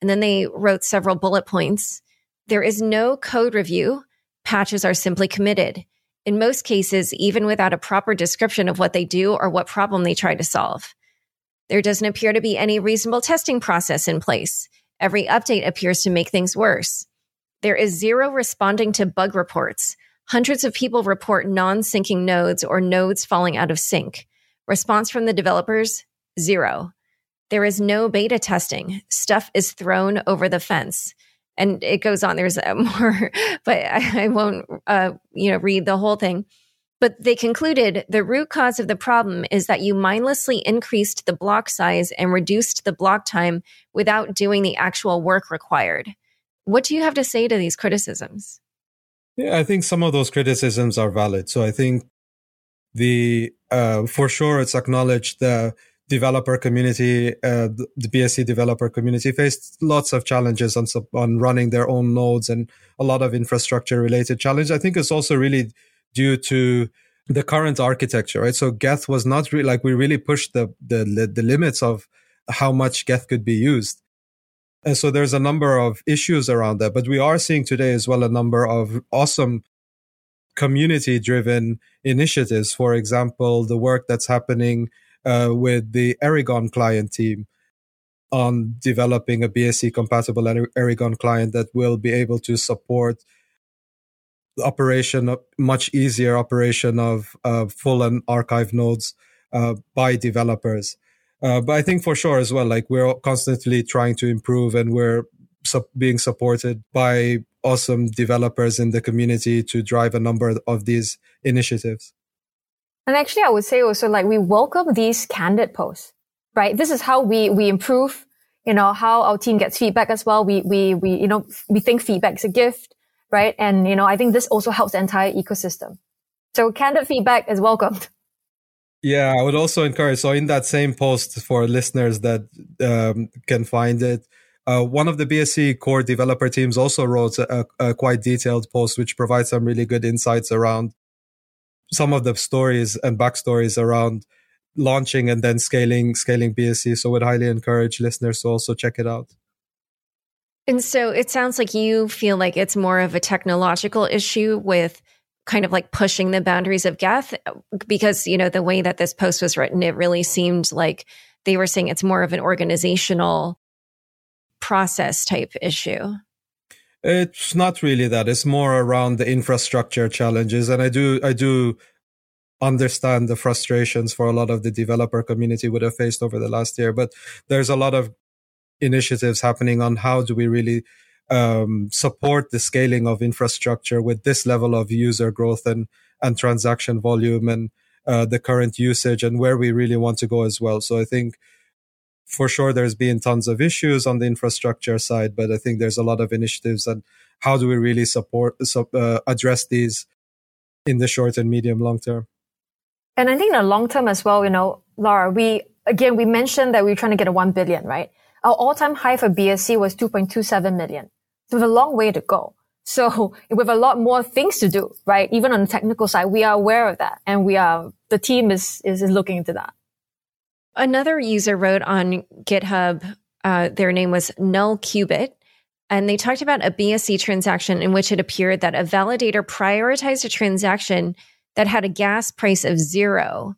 And then they wrote several bullet points. There is no code review. Patches are simply committed. In most cases, even without a proper description of what they do or what problem they try to solve. There doesn't appear to be any reasonable testing process in place. Every update appears to make things worse. There is zero responding to bug reports. Hundreds of people report non syncing nodes or nodes falling out of sync. Response from the developers zero. There is no beta testing. Stuff is thrown over the fence. And it goes on. There's more, but I, I won't, uh, you know, read the whole thing. But they concluded the root cause of the problem is that you mindlessly increased the block size and reduced the block time without doing the actual work required. What do you have to say to these criticisms? Yeah, I think some of those criticisms are valid. So I think the uh, for sure it's acknowledged the developer community, uh, the BSC developer community faced lots of challenges on on running their own nodes and a lot of infrastructure related challenge. I think it's also really due to the current architecture, right? So Geth was not really like we really pushed the the the limits of how much Geth could be used. And so there's a number of issues around that, but we are seeing today as well a number of awesome community driven initiatives. For example, the work that's happening uh, with the Erigon client team on developing a BSC compatible Erigon client that will be able to support operation, much easier operation of uh, full and archive nodes uh, by developers. Uh, but I think for sure as well, like we're constantly trying to improve and we're su- being supported by awesome developers in the community to drive a number of these initiatives. And actually, I would say also like we welcome these candid posts, right? This is how we, we improve, you know, how our team gets feedback as well. We, we, we, you know, we think feedback is a gift, right? And, you know, I think this also helps the entire ecosystem. So candid feedback is welcomed. Yeah, I would also encourage. So, in that same post for listeners that um, can find it, uh, one of the BSC core developer teams also wrote a, a, quite detailed post, which provides some really good insights around some of the stories and backstories around launching and then scaling scaling BSC. So, would highly encourage listeners to also check it out. And so, it sounds like you feel like it's more of a technological issue with kind of like pushing the boundaries of Geth because, you know, the way that this post was written, it really seemed like they were saying it's more of an organizational process type issue. It's not really that. It's more around the infrastructure challenges. And I do, I do understand the frustrations for a lot of the developer community would have faced over the last year. But there's a lot of initiatives happening on how do we really um, support the scaling of infrastructure with this level of user growth and and transaction volume and uh, the current usage and where we really want to go as well. So I think for sure there's been tons of issues on the infrastructure side, but I think there's a lot of initiatives and how do we really support uh, address these in the short and medium long term. And I think in the long term as well, you know, Laura, we again we mentioned that we we're trying to get a one billion, right? Our all-time high for BSC was 2.27 million. We have a long way to go. So we have a lot more things to do, right? Even on the technical side, we are aware of that and we are, the team is, is, is looking into that. Another user wrote on GitHub, uh, their name was Null Qubit, and they talked about a BSC transaction in which it appeared that a validator prioritized a transaction that had a gas price of zero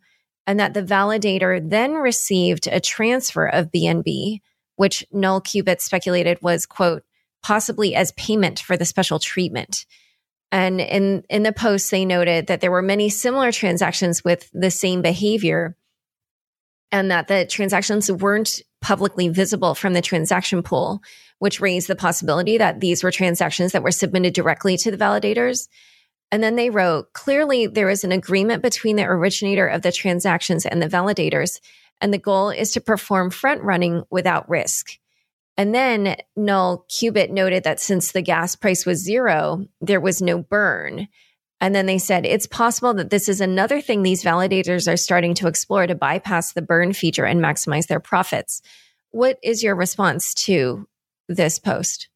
and that the validator then received a transfer of BNB, which Null Qubit speculated was, quote, possibly as payment for the special treatment. And in, in the post, they noted that there were many similar transactions with the same behavior and that the transactions weren't publicly visible from the transaction pool, which raised the possibility that these were transactions that were submitted directly to the validators. And then they wrote, clearly there is an agreement between the originator of the transactions and the validators, and the goal is to perform front running without risk. And then Null Qubit noted that since the gas price was zero, there was no burn. And then they said it's possible that this is another thing these validators are starting to explore to bypass the burn feature and maximize their profits. What is your response to this post?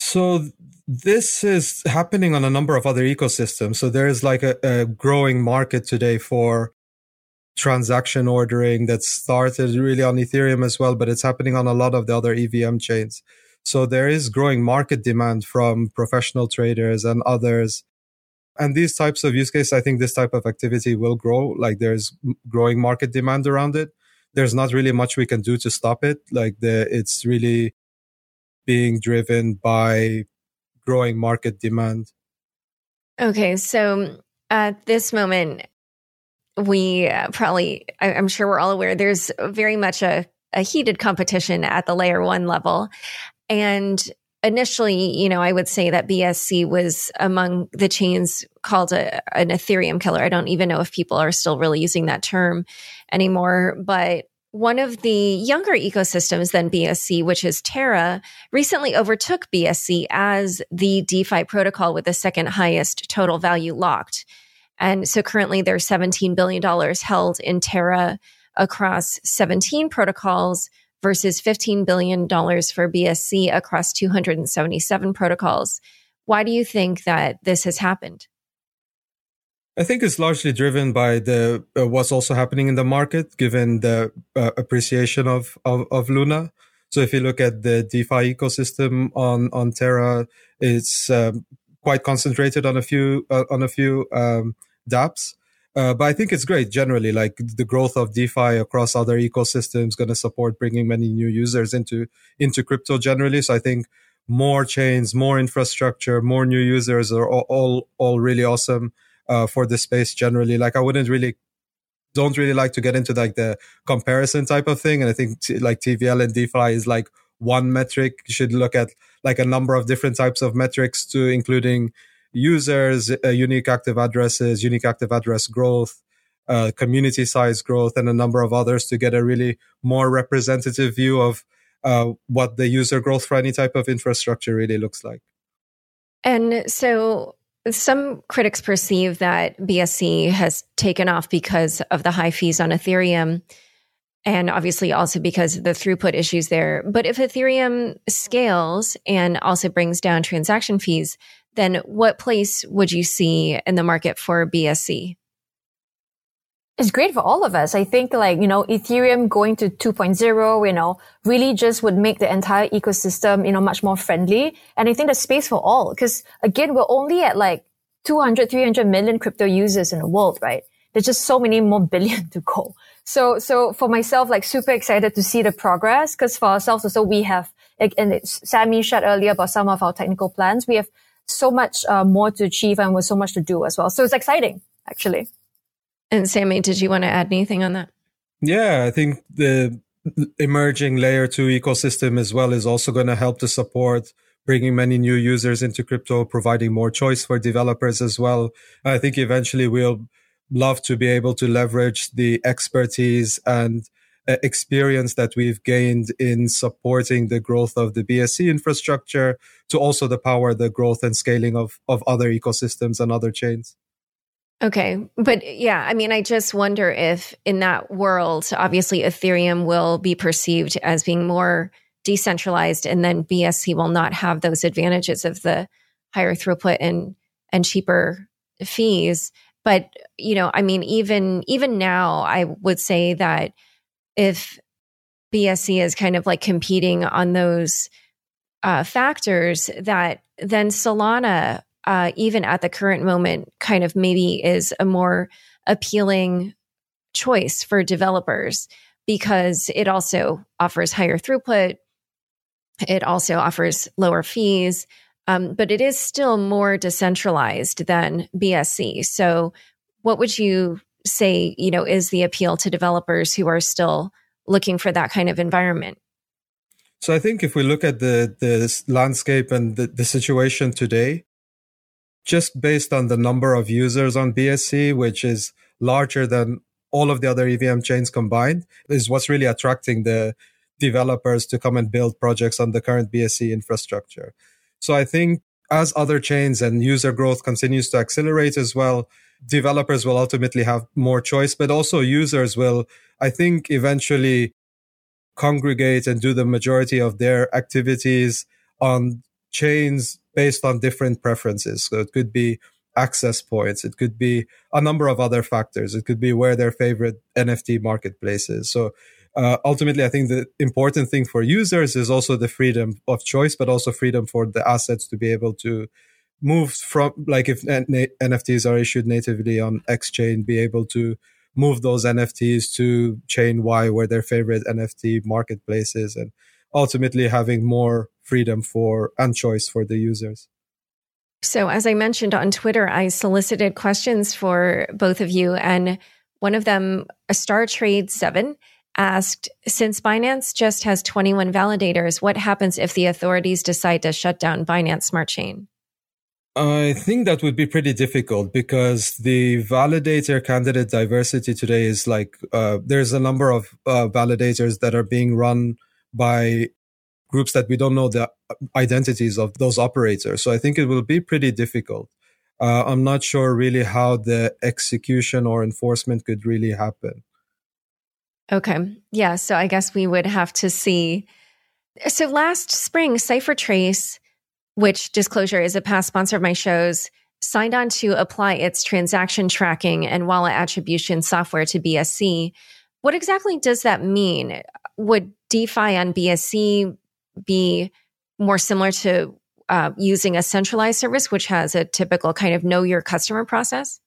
So, this is happening on a number of other ecosystems. So, there is like a, a growing market today for transaction ordering that started really on Ethereum as well, but it's happening on a lot of the other EVM chains. So there is growing market demand from professional traders and others. And these types of use cases, I think this type of activity will grow. Like there's growing market demand around it. There's not really much we can do to stop it. Like the, it's really being driven by growing market demand. Okay. So at this moment, we uh, probably, I, am sure we're all aware, there's very much a, a heated competition at the layer one level. And initially, you know, I would say that BSC was among the chains called a, an Ethereum killer. I don't even know if people are still really using that term anymore, but one of the younger ecosystems than BSC, which is Terra, recently overtook BSC as the DeFi protocol with the second highest total value locked. And so currently there's $17 billion held in Terra across 17 protocols versus $15 billion for BSC across 277 protocols. Why do you think that this has happened? I think it's largely driven by the uh, what's also happening in the market, given the uh, appreciation of, of, of Luna. So if you look at the DeFi ecosystem on on Terra, it's um, quite concentrated on a few uh, on a few um, dApps. Uh, but I think it's great generally. Like the growth of DeFi across other ecosystems, going to support bringing many new users into into crypto generally. So I think more chains, more infrastructure, more new users are all all, all really awesome uh, for the space generally. Like I wouldn't really don't really like to get into like the comparison type of thing. And I think t- like TVL and DeFi is like one metric. You should look at like a number of different types of metrics to including users, uh, unique active addresses, unique active address growth, uh, community size growth, and a number of others to get a really more representative view of uh, what the user growth for any type of infrastructure really looks like. And so some critics perceive that BSC has taken off because of the high fees on Ethereum and obviously also because of the throughput issues there. But if Ethereum scales and also brings down transaction fees, then what place would you see in the market for BSC? It's great for all of us. I think like, you know, Ethereum going to 2.0, you know, really just would make the entire ecosystem, you know, much more friendly. And I think there's space for all because again, we're only at like 200, 300 million crypto users in the world, right? There's just so many more billion to go. So, so for myself, like super excited to see the progress because for ourselves also we have, and Sammy shared earlier about some of our technical plans. We have so much uh, more to achieve and with so much to do as well. So it's exciting, actually. And Sammy, did you want to add anything on that? Yeah, I think the emerging layer two ecosystem as well is also going to help to support bringing many new users into crypto, providing more choice for developers as well. I think eventually we'll love to be able to leverage the expertise and uh, Uh, experience that we've gained in supporting the growth of the BSC infrastructure to also the power the growth and scaling of, of other ecosystems and other chains. Okay. But yeah, I mean, I just wonder if in that world, obviously Ethereum will be perceived as being more decentralized and then BSC will not have those advantages of the higher throughput and, and cheaper fees. But, you know, I mean, even, even now, I would say that if BSC is kind of like competing on those uh, factors, that then Solana, uh, even at the current moment, kind of maybe is a more appealing choice for developers because it also offers higher throughput. It also offers lower fees. Um, but it is still more decentralized than BSC. So, what would you say, you know, is the appeal to developers who are still looking for that kind of environment? So, I think if we look at the the landscape and the, the situation today, just based on the number of users on BSC, which is larger than all of the other EVM chains combined, is what's really attracting the developers to come and build projects on the current BSC infrastructure. So I think as other chains and user growth continues to accelerate as well, developers will ultimately have more choice, but also users will, I think, eventually congregate and do the majority of their activities on chains based on different preferences. So it could be access points. It could be a number of other factors. It could be where their favorite NFT marketplace is. So uh, ultimately, I think the important thing for users is also the freedom of choice, but also freedom for the assets to be able to move from, like if NFTs are issued natively on X chain, be able to move those NFTs to chain Y where their favorite NFT marketplace is and ultimately having more freedom for and choice for the users. So, as I mentioned on Twitter, I solicited questions for both of you, and one of them, a Star Trade 7, asked Since Binance just has 21 validators, what happens if the authorities decide to shut down Binance Smart Chain? I think that would be pretty difficult because the validator candidate diversity today is like uh, there's a number of uh, validators that are being run by groups that we don't know the identities of those operators. So I think it will be pretty difficult. Uh, I'm not sure really how the execution or enforcement could really happen. Okay. Yeah. So I guess we would have to see. So last spring, CipherTrace, which disclosure is a past sponsor of my shows, signed on to apply its transaction tracking and wallet attribution software to BSC. What exactly does that mean? Would DeFi on BSC be more similar to uh, using a centralized service, which has a typical kind of know your customer process?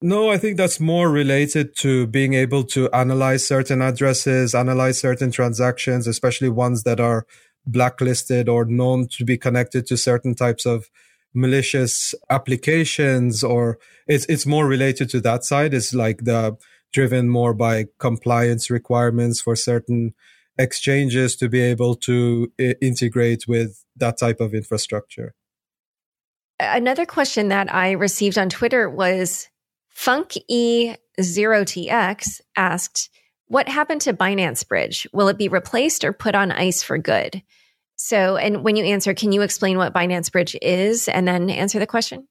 No, I think that's more related to being able to analyze certain addresses, analyze certain transactions, especially ones that are blacklisted or known to be connected to certain types of malicious applications or it's it's more related to that side. It's like the driven more by compliance requirements for certain exchanges to be able to I- integrate with that type of infrastructure. Another question that i received on twitter was Funk E0TX asked, What happened to Binance Bridge? Will it be replaced or put on ice for good? So, and when you answer, can you explain what Binance Bridge is and then answer the question?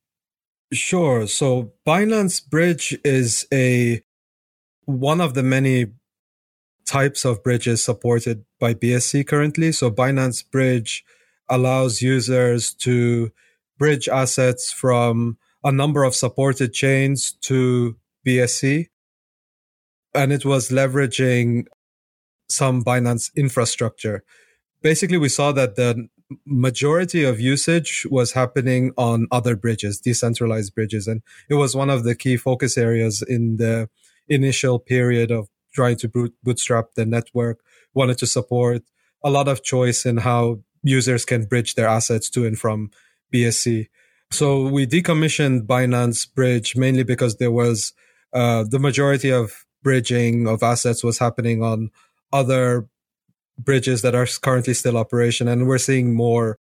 Sure. So Binance Bridge is a one of the many types of bridges supported by BSC currently. So Binance Bridge allows users to bridge assets from a number of supported chains to BSC. And it was leveraging some Binance infrastructure. Basically, we saw that the majority of usage was happening on other bridges, decentralized bridges. And it was one of the key focus areas in the initial period of trying to bootstrap the network, wanted to support a lot of choice in how users can bridge their assets to and from BSC. So we decommissioned Binance Bridge mainly because there was uh, the majority of bridging of assets was happening on other bridges that are currently still operation, and we're seeing more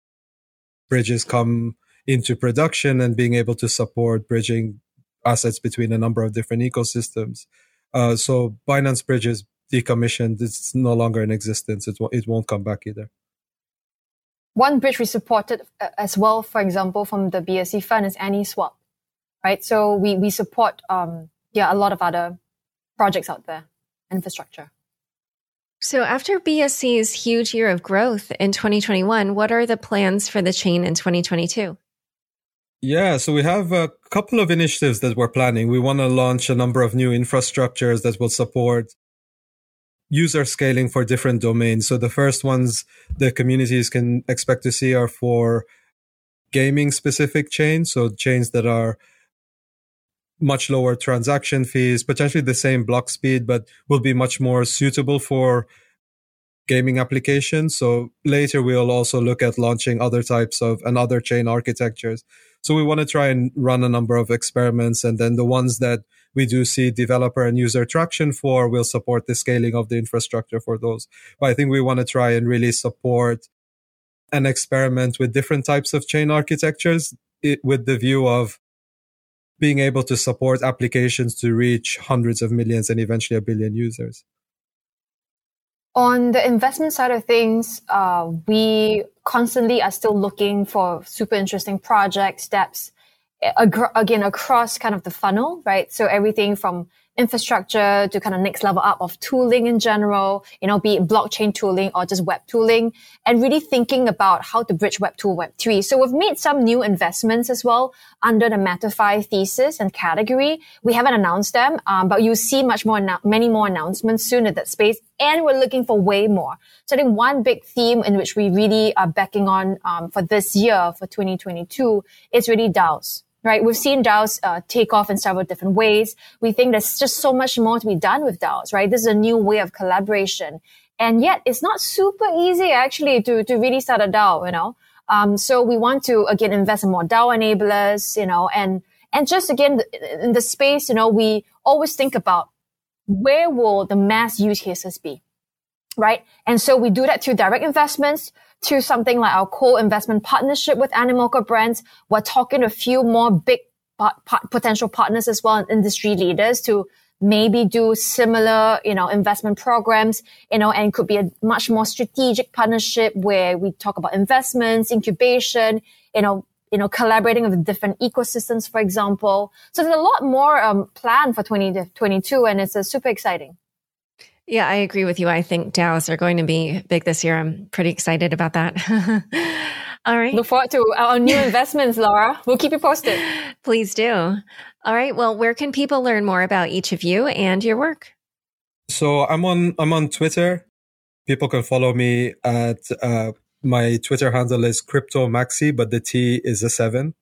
bridges come into production and being able to support bridging assets between a number of different ecosystems. Uh, so Binance Bridge is decommissioned; it's no longer in existence. It, it won't come back either. One bridge we supported uh, as well, for example, from the BSC fund is AnySwap, right? So we, we support, um, yeah, a lot of other projects out there, infrastructure. So after BSC's huge year of growth in 2021, what are the plans for the chain in 2022? Yeah, so we have a couple of initiatives that we're planning. We want to launch a number of new infrastructures that will support user scaling for different domains. So the first ones the communities can expect to see are for gaming specific chains. So chains that are much lower transaction fees, potentially the same block speed, but will be much more suitable for gaming applications. So later we'll also look at launching other types of and other chain architectures. So we want to try and run a number of experiments and then the ones that we do see developer and user traction for. We'll support the scaling of the infrastructure for those. But I think we want to try and really support and experiment with different types of chain architectures it, with the view of being able to support applications to reach hundreds of millions and eventually a billion users. On the investment side of things, uh, we constantly are still looking for super interesting project steps again across kind of the funnel, right? So everything from infrastructure to kind of next level up of tooling in general, you know, be it blockchain tooling or just web tooling and really thinking about how to bridge web 2 web 3. So we've made some new investments as well under the MetaFi thesis and category. We haven't announced them, um, but you'll see much more, many more announcements soon in that space. And we're looking for way more. So I think one big theme in which we really are backing on um, for this year, for 2022, is really DAOs right? We've seen DAOs uh, take off in several different ways. We think there's just so much more to be done with DAOs, right? This is a new way of collaboration. And yet it's not super easy actually to, to really start a DAO, you know? Um, so we want to again invest in more DAO enablers, you know, and, and just again in the space, you know, we always think about where will the mass use cases be? Right. And so we do that through direct investments, to something like our co-investment partnership with Animoca Brands. We're talking to a few more big potential partners as well, and industry leaders to maybe do similar, you know, investment programs, you know, and could be a much more strategic partnership where we talk about investments, incubation, you know, you know, collaborating with different ecosystems, for example. So there's a lot more um, planned for 2022, and it's uh, super exciting. Yeah, I agree with you. I think DAOs are going to be big this year. I'm pretty excited about that. All right. Look forward to our new investments, Laura. We'll keep you posted. Please do. All right. Well, where can people learn more about each of you and your work? So I'm on I'm on Twitter. People can follow me at uh, my Twitter handle is crypto maxi, but the T is a seven.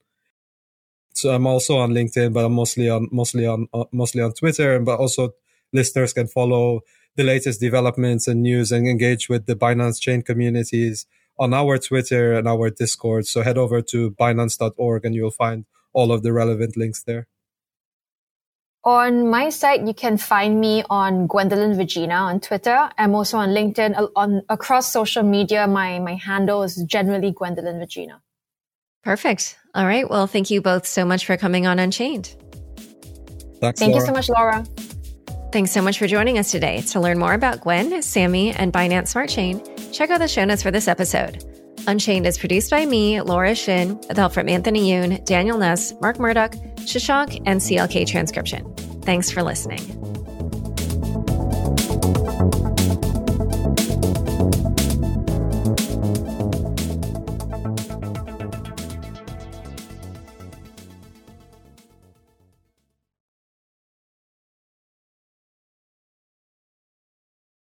So I'm also on LinkedIn, but I'm mostly on mostly on uh, mostly on Twitter, but also listeners can follow the latest developments and news and engage with the Binance chain communities on our Twitter and our Discord. So head over to binance.org and you'll find all of the relevant links there. On my site, you can find me on Gwendolyn Regina on Twitter. I'm also on LinkedIn. On across social media, my my handle is generally Gwendolyn Regina. Perfect. All right. Well, thank you both so much for coming on Unchained. Thanks, Thank Laura. you so much, Laura. Thanks so much for joining us today. To learn more about Gwen, Sammy, and Binance Smart Chain, check out the show notes for this episode. Unchained is produced by me, Laura Shin, with help from Anthony Yoon, Daniel Nuss, Mark Murdock, Shashank, and CLK Transcription. Thanks for listening.